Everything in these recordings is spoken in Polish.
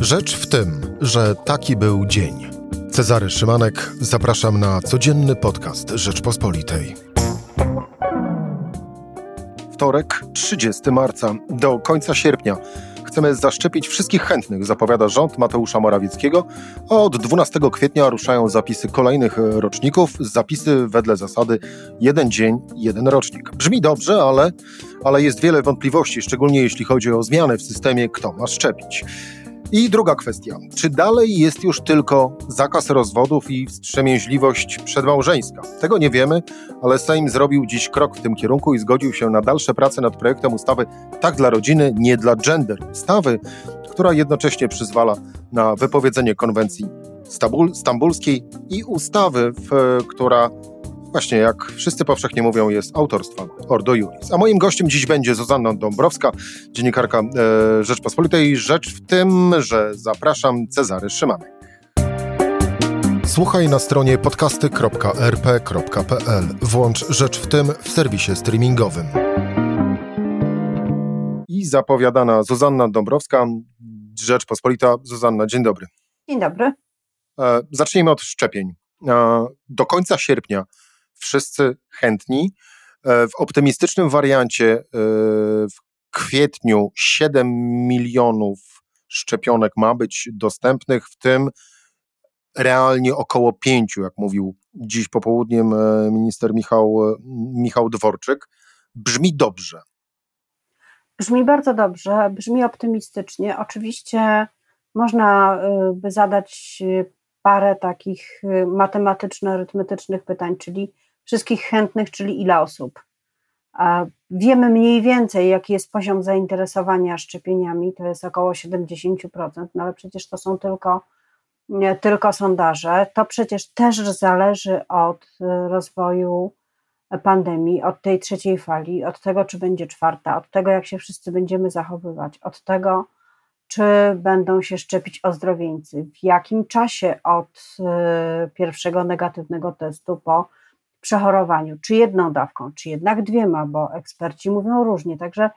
Rzecz w tym, że taki był dzień. Cezary Szymanek, zapraszam na codzienny podcast Rzeczpospolitej. Wtorek, 30 marca, do końca sierpnia. Chcemy zaszczepić wszystkich chętnych, zapowiada rząd Mateusza Morawieckiego. Od 12 kwietnia ruszają zapisy kolejnych roczników. Zapisy wedle zasady jeden dzień, jeden rocznik. Brzmi dobrze, ale, ale jest wiele wątpliwości, szczególnie jeśli chodzi o zmiany w systemie, kto ma szczepić. I druga kwestia. Czy dalej jest już tylko zakaz rozwodów i wstrzemięźliwość przedmałżeńska? Tego nie wiemy, ale Sejm zrobił dziś krok w tym kierunku i zgodził się na dalsze prace nad projektem ustawy Tak dla rodziny, nie dla gender. Ustawy, która jednocześnie przyzwala na wypowiedzenie konwencji stambulskiej i ustawy, w, która właśnie jak wszyscy powszechnie mówią, jest autorstwa Ordo Juris. A moim gościem dziś będzie Zuzanna Dąbrowska, dziennikarka e, Rzeczpospolitej. Rzecz w tym, że zapraszam Cezary Szymanek. Słuchaj na stronie podcasty.rp.pl. Włącz Rzecz w tym w serwisie streamingowym. I zapowiadana Zuzanna Dąbrowska, Rzeczpospolita. Zuzanna, dzień dobry. Dzień dobry. E, zacznijmy od szczepień. E, do końca sierpnia wszyscy chętni. E, w optymistycznym wariancie e, w kwietniu 7 milionów szczepionek ma być dostępnych, w tym realnie około 5, jak mówił dziś popołudniem e, minister Michał, Michał Dworczyk. Brzmi dobrze. Brzmi bardzo dobrze, brzmi optymistycznie. Oczywiście można by zadać parę takich matematyczno-arytmetycznych pytań, czyli wszystkich chętnych, czyli ile osób. Wiemy mniej więcej, jaki jest poziom zainteresowania szczepieniami, to jest około 70%, no ale przecież to są tylko, tylko sondaże. To przecież też zależy od rozwoju pandemii, od tej trzeciej fali, od tego, czy będzie czwarta, od tego, jak się wszyscy będziemy zachowywać, od tego, czy będą się szczepić ozdrowieńcy, w jakim czasie od y, pierwszego negatywnego testu po przechorowaniu, czy jedną dawką, czy jednak dwiema, bo eksperci mówią różnie. Także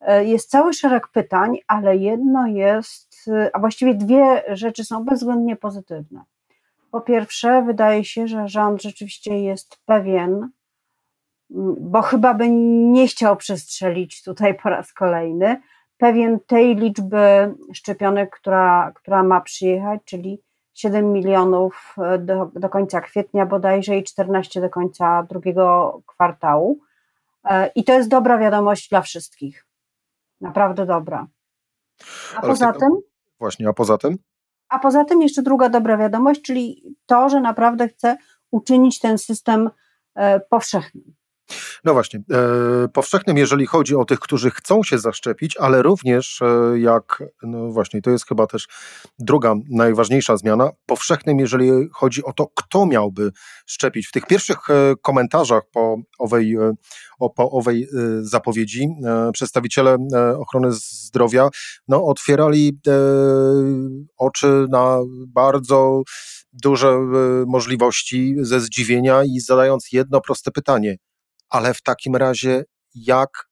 e, jest cały szereg pytań, ale jedno jest, e, a właściwie dwie rzeczy są bezwzględnie pozytywne. Po pierwsze, wydaje się, że rząd rzeczywiście jest pewien, bo chyba by nie chciał przestrzelić tutaj po raz kolejny, pewien tej liczby szczepionek, która, która ma przyjechać, czyli 7 milionów e, do, do końca kwietnia bodajże i 14 do końca drugiego kwartału. E, I to jest dobra wiadomość dla wszystkich. Naprawdę dobra. A Ale poza tym. Właśnie, a poza tym? A poza tym jeszcze druga dobra wiadomość, czyli to, że naprawdę chce uczynić ten system e, powszechnym. No właśnie, e, powszechnym, jeżeli chodzi o tych, którzy chcą się zaszczepić, ale również e, jak, no właśnie, to jest chyba też druga najważniejsza zmiana, powszechnym, jeżeli chodzi o to, kto miałby szczepić. W tych pierwszych e, komentarzach po owej, e, o, po owej e, zapowiedzi e, przedstawiciele ochrony zdrowia no, otwierali oczy na bardzo duże możliwości ze zdziwienia i zadając jedno proste pytanie – ale w takim razie jak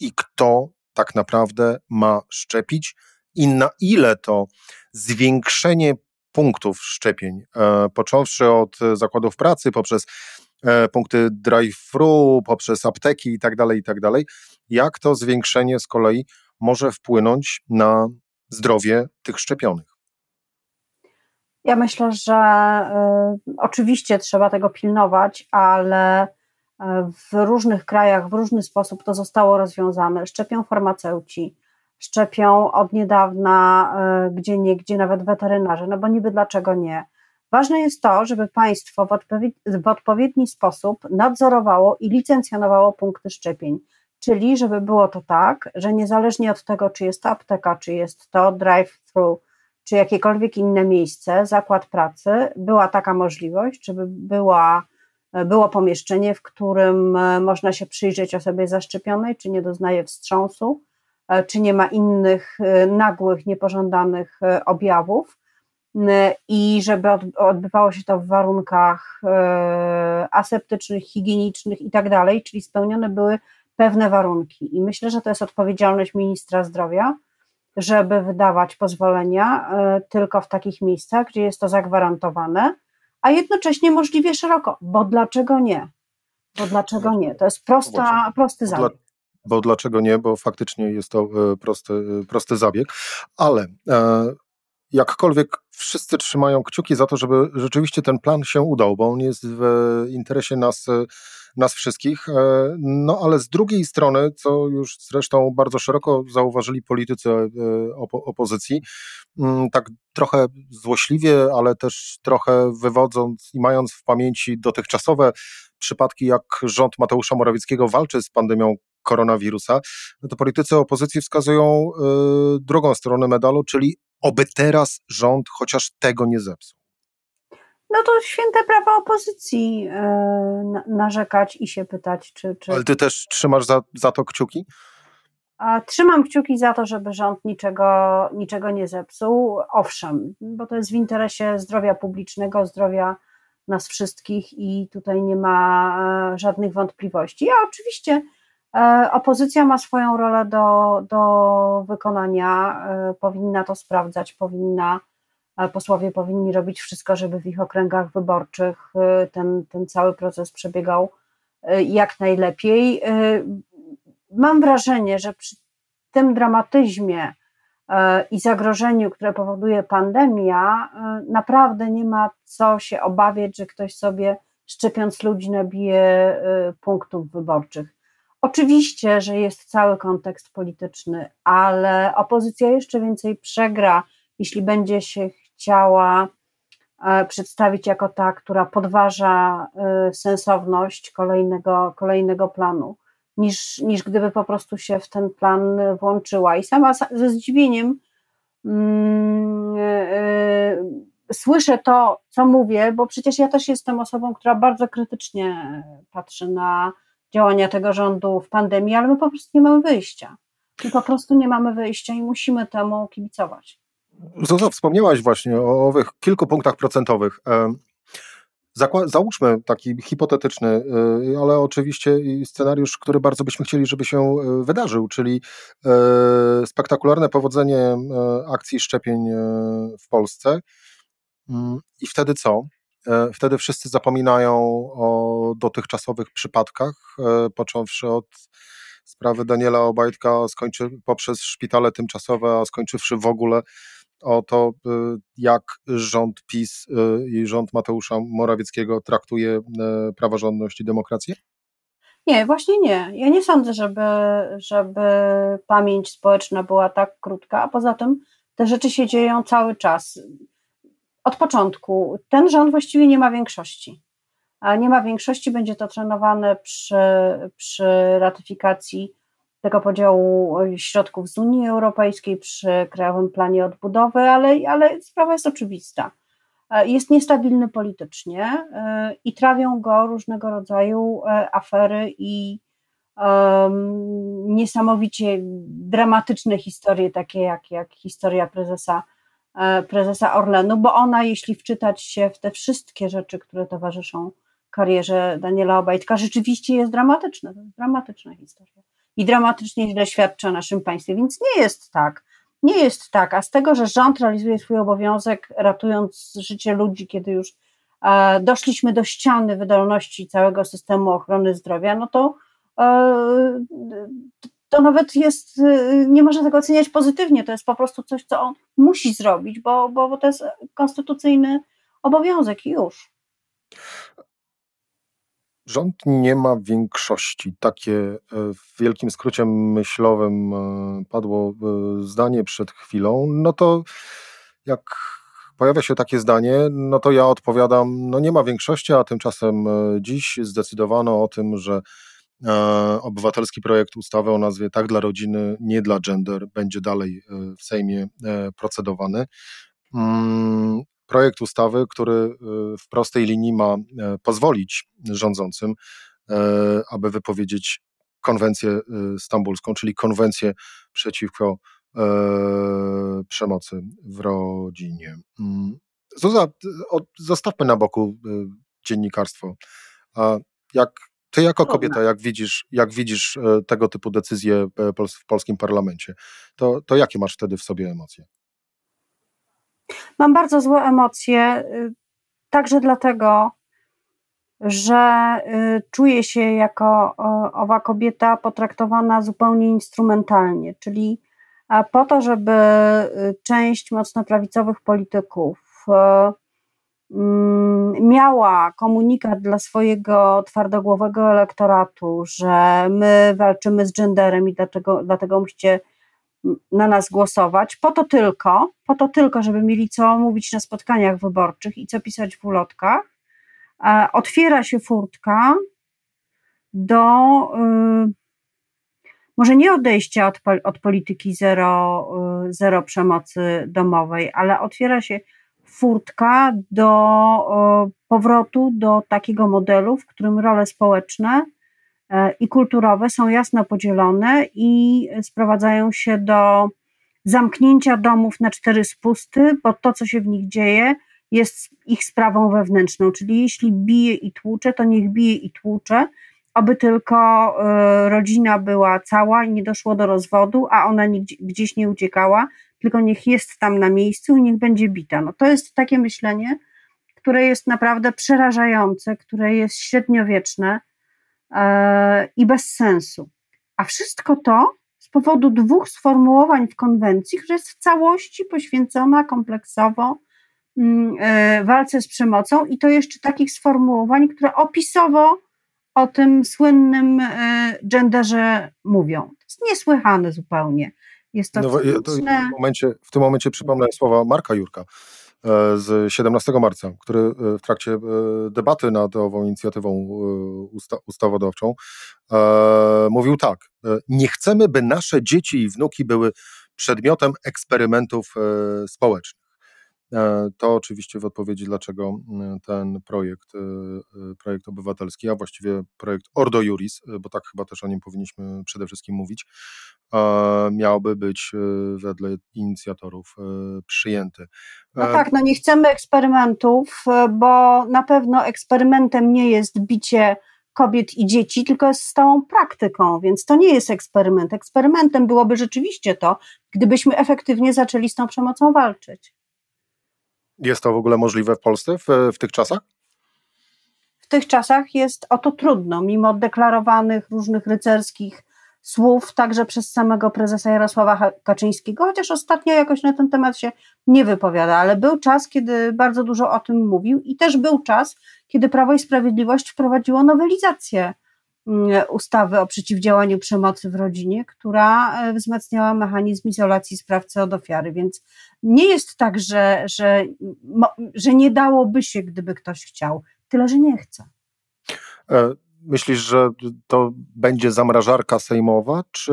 i kto tak naprawdę ma szczepić i na ile to zwiększenie punktów szczepień, e, począwszy od zakładów pracy, poprzez e, punkty drive-thru, poprzez apteki i tak dalej, i tak jak to zwiększenie z kolei może wpłynąć na zdrowie tych szczepionych? Ja myślę, że y, oczywiście trzeba tego pilnować, ale w różnych krajach w różny sposób to zostało rozwiązane. Szczepią farmaceuci, szczepią od niedawna e, gdzie nie, gdzie nawet weterynarze, no bo niby dlaczego nie. Ważne jest to, żeby państwo w, odpowiedni, w odpowiedni sposób nadzorowało i licencjonowało punkty szczepień. Czyli, żeby było to tak, że niezależnie od tego, czy jest to apteka, czy jest to drive-thru, czy jakiekolwiek inne miejsce, zakład pracy, była taka możliwość, żeby była było pomieszczenie, w którym e, można się przyjrzeć osobie zaszczepionej, czy nie doznaje wstrząsu, e, czy nie ma innych e, nagłych, niepożądanych objawów i żeby odbywało się to w warunkach aseptycznych, higienicznych i tak dalej, czyli spełnione były pewne warunki. I myślę, że to jest odpowiedzialność ministra zdrowia, żeby wydawać pozwolenia tylko w takich miejscach, gdzie jest to zagwarantowane, a jednocześnie możliwie szeroko, bo dlaczego nie? Bo dlaczego nie? To jest prosta, prosty zabieg. Bo dlaczego nie? Bo faktycznie jest to prosty, prosty zabieg, ale jakkolwiek wszyscy trzymają kciuki za to, żeby rzeczywiście ten plan się udał, bo on jest w interesie nas, nas wszystkich. E, no ale z drugiej strony, co już zresztą bardzo szeroko zauważyli politycy e, opo opozycji, mm, tak trochę złośliwie, ale też trochę wywodząc i mając w pamięci dotychczasowe przypadki, jak rząd Mateusza Morawieckiego walczy z pandemią koronawirusa, to politycy opozycji wskazują y, drugą stronę medalu, czyli oby teraz rząd chociaż tego nie zepsuł. No to święte prawo opozycji yy, narzekać i się pytać, czy, czy. Ale ty też trzymasz za, za to kciuki? Trzymam kciuki za to, żeby rząd niczego, niczego nie zepsuł. Owszem, bo to jest w interesie zdrowia publicznego, zdrowia nas wszystkich i tutaj nie ma e, żadnych wątpliwości. Ja oczywiście E, opozycja ma swoją rolę do, do wykonania, e, powinna to sprawdzać, powinna, e, posłowie powinni robić wszystko, żeby w ich okręgach wyborczych ten, ten cały proces przebiegał jak najlepiej. Mam wrażenie, że przy tym dramatyzmie i zagrożeniu, które powoduje pandemia, naprawdę nie ma co się obawiać, że ktoś sobie szczepiąc ludzi nabije punktów wyborczych. Oczywiście, że jest cały kontekst polityczny, ale opozycja jeszcze więcej przegra, jeśli będzie się chciała e, przedstawić jako ta, która podważa e, sensowność kolejnego, kolejnego planu, niż, niż gdyby po prostu się w ten plan włączyła. I sama ze zdziwieniem mm, yy, słyszę to, co mówię, bo przecież ja też jestem osobą, która bardzo krytycznie patrzy na działania tego rządu w pandemii, ale my po prostu nie mamy wyjścia. My po prostu nie mamy wyjścia i musimy temu kibicować. Zuza, wspomniałaś właśnie o owych kilku punktach procentowych. Załóżmy taki hipotetyczny, y, ale oczywiście scenariusz, który bardzo byśmy chcieli, żeby się y, wydarzył, czyli y, spektakularne powodzenie akcji szczepień w Polsce. Mm, I wtedy co? E, wtedy wszyscy zapominają o dotychczasowych przypadkach, e, począwszy od sprawy Daniela Obajtka, skończy poprzez szpitale tymczasowe, a skończywszy w ogóle o to, e, jak rząd PiS i rząd Mateusza Morawieckiego traktuje praworządność i demokrację? Nie, właśnie nie. Ja nie sądzę, żeby, żeby pamięć społeczna była tak krótka, a poza tym te rzeczy się dzieją cały czas od początku. Ten rząd właściwie nie ma większości. A nie ma większości, będzie to trenowane przy, przy ratyfikacji tego podziału środków z Unii Europejskiej, przy Krajowym Planie Odbudowy, ale, ale sprawa jest oczywista. Jest niestabilny politycznie e, i trawią go różnego rodzaju e, afery i um, niesamowicie dramatyczne historie, takie jak, jak historia prezesa E, prezesa Orlenu, bo ona, jeśli wczytać się w te wszystkie rzeczy, które towarzyszą karierze Daniela Obajtka, rzeczywiście jest dramatyczna. To jest dramatyczna historia. I dramatycznie źle świadczy o naszym państwie, więc nie jest tak. Nie jest tak, a z tego, że rząd realizuje swój obowiązek, ratując życie ludzi, kiedy już e, doszliśmy do ściany wydolności całego systemu ochrony zdrowia, no to e, to nawet jest, y, nie można tego oceniać pozytywnie, to jest po prostu coś, co on musi zrobić, bo, bo, bo to jest konstytucyjny obowiązek i już. Rząd nie ma większości. Takie e, w wielkim skrócie myślowym e, padło e, zdanie przed chwilą. No to jak pojawia się takie zdanie, no to ja odpowiadam, no nie ma większości, a tymczasem dziś zdecydowano o tym, że obywatelski projekt ustawy o nazwie Tak dla rodziny, nie dla gender będzie dalej w Sejmie procedowany. Projekt ustawy, który w prostej linii ma pozwolić rządzącym, aby wypowiedzieć konwencję stambulską, czyli konwencję przeciwko przemocy w rodzinie. Mm, Zuza, zostawmy na boku dziennikarstwo. Jak Ty jako kobieta, jak widzisz, jak widzisz e, tego typu decyzje w polskim parlamencie, to, to jakie masz wtedy w sobie emocje? Mam bardzo złe emocje, y, także dlatego, że y, czuję się jako owa kobieta potraktowana zupełnie instrumentalnie, czyli po to, żeby y, część mocno prawicowych polityków mm, miała komunikat dla swojego twardogłowego elektoratu, że my walczymy z genderem i dlatego, dlatego musicie na nas głosować, po to tylko, po to tylko, żeby mieli co mówić na spotkaniach wyborczych i co pisać w ulotkach, e, otwiera się furtka do y, może nie odejścia od, od polityki zero, y, zero przemocy domowej, ale otwiera się furtka do powrotu do takiego modelu, w którym role społeczne i kulturowe są jasno podzielone i sprowadzają się do zamknięcia domów na cztery spusty, bo to, co się w nich dzieje, jest ich sprawą wewnętrzną. Czyli jeśli bije i tłucze, to niech bije i tłucze, aby tylko e, rodzina była cała i nie doszło do rozwodu, a ona gdzieś nie uciekała, tylko niech jest tam na miejscu i niech będzie bita. No to jest takie myślenie, które jest naprawdę przerażające, które jest średniowieczne, E, i bez sensu. A wszystko to z powodu dwóch sformułowań w konwencji, która jest w całości poświęcona kompleksowo mm, e, walce z przemocą i to jeszcze takich sformułowań, które opisowo o tym słynnym e, genderze mówią. To jest niesłychane zupełnie. Jest to, no, w, tym momencie, w tym momencie przypomnę słowa Marka Jurka, E, z 17 marca, który e, w trakcie e, debaty nad ową inicjatywą usta ustawodawczą mówił tak: Nie chcemy, by nasze dzieci i wnuki były przedmiotem eksperymentów społecznych. E, to oczywiście w odpowiedzi, dlaczego e, ten projekt, e, projekt obywatelski, a właściwie projekt Ordo Juris, bo tak chyba też o nim powinniśmy przede wszystkim mówić, miałby być wedle inicjatorów przyjęty. No tak, no nie chcemy eksperymentów, bo na pewno eksperymentem nie jest bicie kobiet i dzieci, tylko jest stałą praktyką, więc to nie jest eksperyment. Eksperymentem byłoby rzeczywiście to, gdybyśmy efektywnie zaczęli z tą przemocą walczyć. Jest to w ogóle możliwe w Polsce w, w tych czasach? W tych czasach jest o to trudno, mimo deklarowanych różnych rycerskich słów, także przez samego prezesa Jarosława Kaczyńskiego, chociaż ostatnio jakoś na ten temat się nie wypowiada, ale był czas, kiedy bardzo dużo o tym mówił i też był czas, kiedy Prawo i Sprawiedliwość wprowadziło nowelizację ustawy o przeciwdziałaniu przemocy w rodzinie, która e, wzmacniała mechanizm izolacji sprawcy od ofiary. Więc nie jest tak, że, że, że nie dałoby się, gdyby ktoś chciał, tyle że nie chce. E, myślisz, że to będzie zamrażarka sejmowa, czy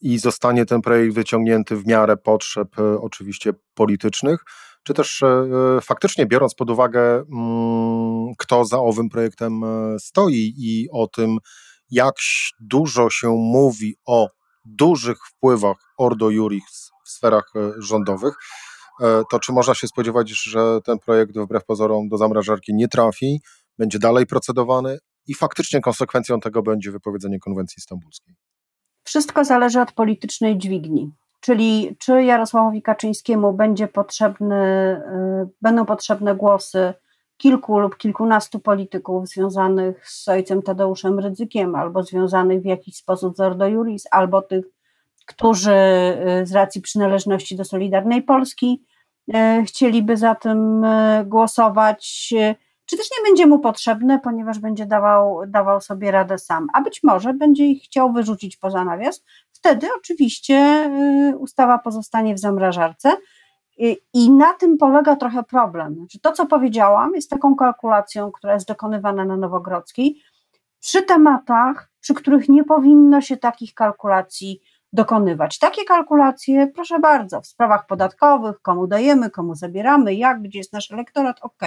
i zostanie ten projekt wyciągnięty w miarę potrzeb, e, oczywiście politycznych? Czy też e, e, faktycznie biorąc pod uwagę, mm, kto za owym projektem e, stoi i o tym, jak dużo się mówi o dużych wpływach Ordo Juris w sferach rządowych, to czy można się spodziewać, że ten projekt wbrew pozorom do zamrażarki nie trafi, będzie dalej procedowany i faktycznie konsekwencją tego będzie wypowiedzenie konwencji stambulskiej? Wszystko zależy od politycznej dźwigni. Czyli czy Jarosławowi Kaczyńskiemu będzie potrzebny, y, będą potrzebne głosy kilku lub kilkunastu polityków związanych z ojcem Tadeuszem Rydzykiem, albo związanych w jakiś sposób z Ordo Juris, albo tych, którzy y, z racji przynależności do Solidarnej Polski y, chcieliby za tym głosować, czy też nie będzie mu potrzebne, ponieważ będzie dawał, dawał sobie radę sam, a być może będzie ich chciał wyrzucić poza nawias, wtedy oczywiście y, ustawa pozostanie w zamrażarce. I na tym polega trochę problem. Znaczy to, co powiedziałam, jest taką kalkulacją, która jest dokonywana na Nowogrodzkiej, przy tematach, przy których nie powinno się takich kalkulacji dokonywać. Takie kalkulacje, proszę bardzo, w sprawach podatkowych, komu dajemy, komu zabieramy, jak, gdzie jest nasz elektorat, ok.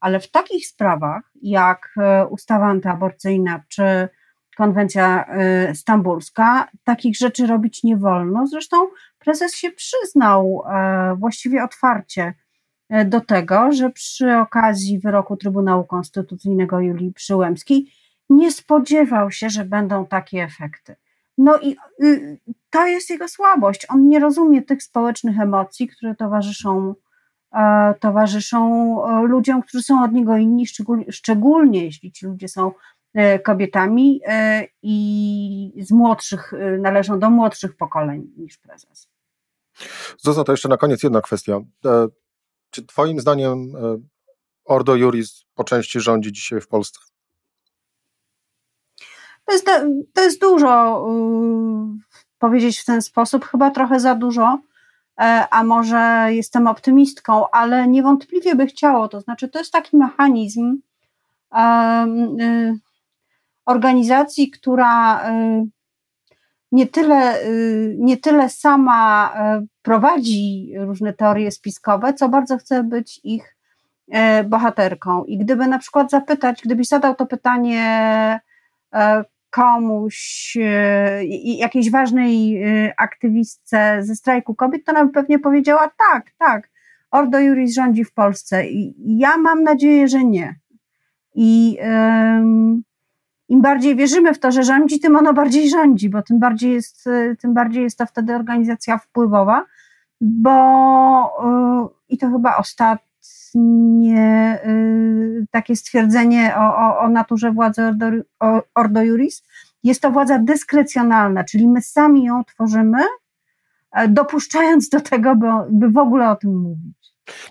Ale w takich sprawach, jak e, ustawa antyaborcyjna czy konwencja y, stambulska, takich rzeczy robić nie wolno. Zresztą prezes się przyznał e, właściwie otwarcie e, do tego, że przy okazji wyroku Trybunału Konstytucyjnego Julii Przyłębskiej nie spodziewał się, że będą takie efekty. No i y, to jest jego słabość. On nie rozumie tych społecznych emocji, które towarzyszą, e, towarzyszą ludziom, którzy są od niego inni, szczególnie, szczególnie jeśli ci ludzie są kobietami i z młodszych, należą do młodszych pokoleń niż prezes. Zoza, to jeszcze na koniec jedna kwestia. Czy Twoim zdaniem Ordo Juris po części rządzi dzisiaj w Polsce? To jest, to jest dużo powiedzieć w ten sposób, chyba trochę za dużo, e, a może jestem optymistką, ale niewątpliwie by chciało. To znaczy, to jest taki mechanizm organizacji, która yy, nie tyle, nie tyle sama prowadzi różne teorie spiskowe, co bardzo chce być ich bohaterką. I gdyby na przykład zapytać, gdybyś zadał to pytanie komuś, jakiejś ważnej aktywistce ze strajku kobiet, to nam pewnie powiedziała tak, tak, Ordo Juris rządzi w Polsce. I ja mam nadzieję, że nie. I um, im bardziej wierzymy w to, że rządzi, tym ono bardziej rządzi, bo tym bardziej jest, e, tym bardziej jest to wtedy organizacja wpływowa, bo i to chyba ostatnio nie, y, takie stwierdzenie o, o, o naturze władzy ordo, ordo juris. Jest to władza dyskrecjonalna, czyli my sami ją tworzymy, e, dopuszczając do tego, by, by w ogóle o tym mówić.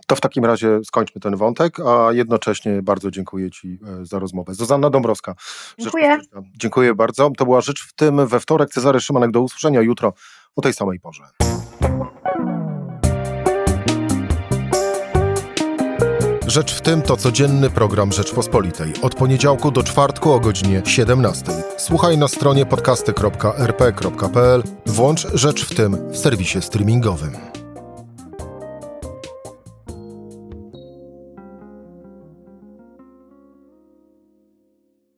To w takim razie skończmy ten wątek, a jednocześnie bardzo dziękuję Ci e, za rozmowę. Zuzanna Dąbrowska. Dziękuję. Dziękuję bardzo. To była Rzecz w tym we wtorek. Cezary Szymanek do usłyszenia jutro o tej samej porze. Rzecz w tym to codzienny program Rzeczpospolitej. Od poniedziałku do czwartku o godzinie 17. Słuchaj na stronie podcasty.rp.pl. Włącz Rzecz w tym w serwisie streamingowym.